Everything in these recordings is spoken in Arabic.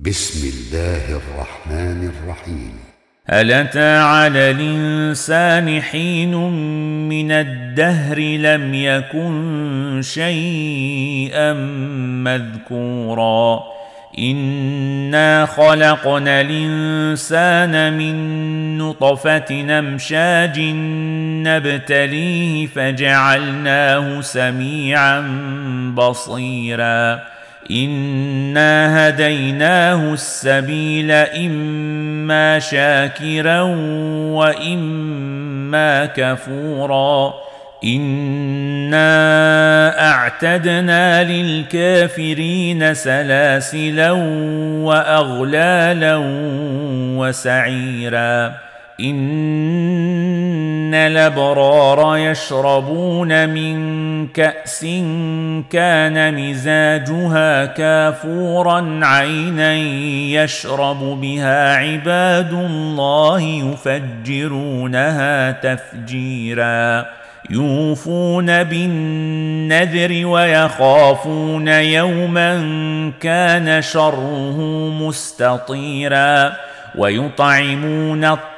بسم الله الرحمن الرحيم. هل أتى على الإنسان حين من الدهر لم يكن شيئا مذكورا. إنا خلقنا الإنسان من نطفة نمشاج نبتليه فجعلناه سميعا بصيراً. انا هديناه السبيل اما شاكرا واما كفورا انا اعتدنا للكافرين سلاسلا واغلالا وسعيرا إن الأبرار يشربون من كأس كان مزاجها كافورا عينا يشرب بها عباد الله يفجرونها تفجيرا يوفون بالنذر ويخافون يوما كان شره مستطيرا ويطعمون الطعام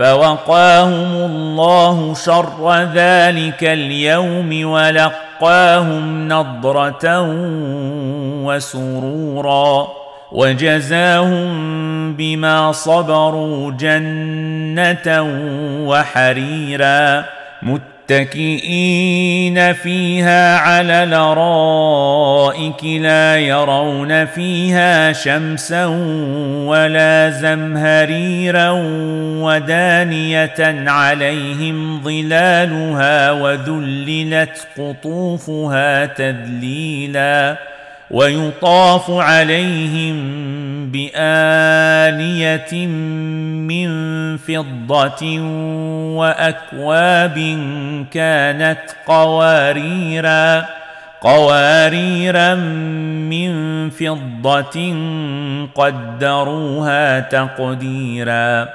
فوقاهم الله شر ذلك اليوم ولقاهم نضرة وسرورا وجزاهم بما صبروا جنة وحريرا متكئين فيها على الارائك لا يرون فيها شمسا ولا زمهريرا ودانية عليهم ظلالها وذللت قطوفها تذليلا ويطاف عليهم بآنية من فضة وأكواب كانت قواريرا قواريرا من فضة قدروها تقديرا.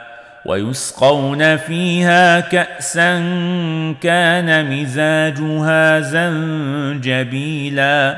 ويسقون فيها كأسا كان مزاجها زنجبيلا.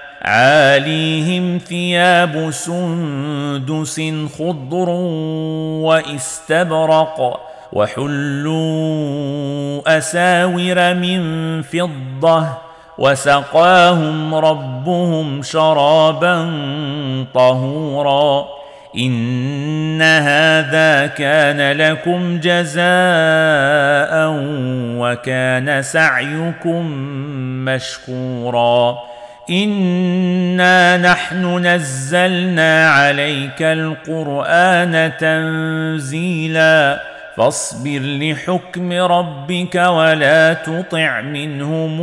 عاليهم ثياب سندس خضر واستبرق وحلوا أساور من فضة وسقاهم ربهم شرابا طهورا. إن هذا كان لكم جزاء وكان سعيكم مشكورا. انا نحن نزلنا عليك القران تنزيلا فاصبر لحكم ربك ولا تطع منهم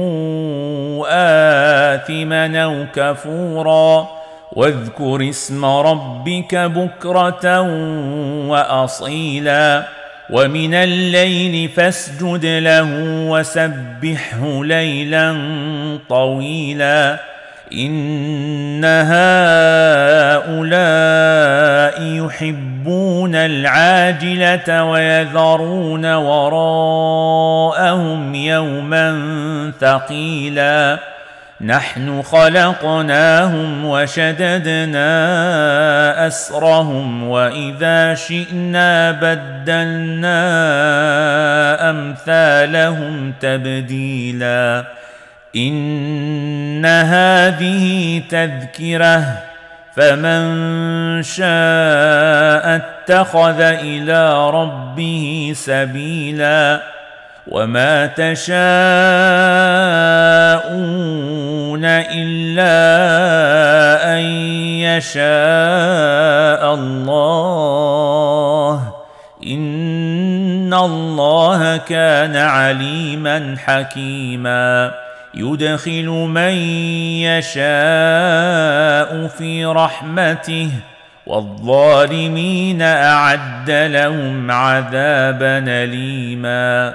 اثما أو كفورا واذكر اسم ربك بكره واصيلا ومن الليل فاسجد له وسبحه ليلا طويلا إن هؤلاء يحبون العاجلة ويذرون وراءهم يوما ثقيلا. نحن خلقناهم وشددنا أسرهم وإذا شئنا بدلنا أمثالهم تبديلا. إن هذه تذكرة فمن شاء اتخذ إلى ربه سبيلا وما تشاءون إلا أن يشاء الله إن الله كان عليما حكيما يدخل من يشاء في رحمته والظالمين أعد لهم عذابا أليما.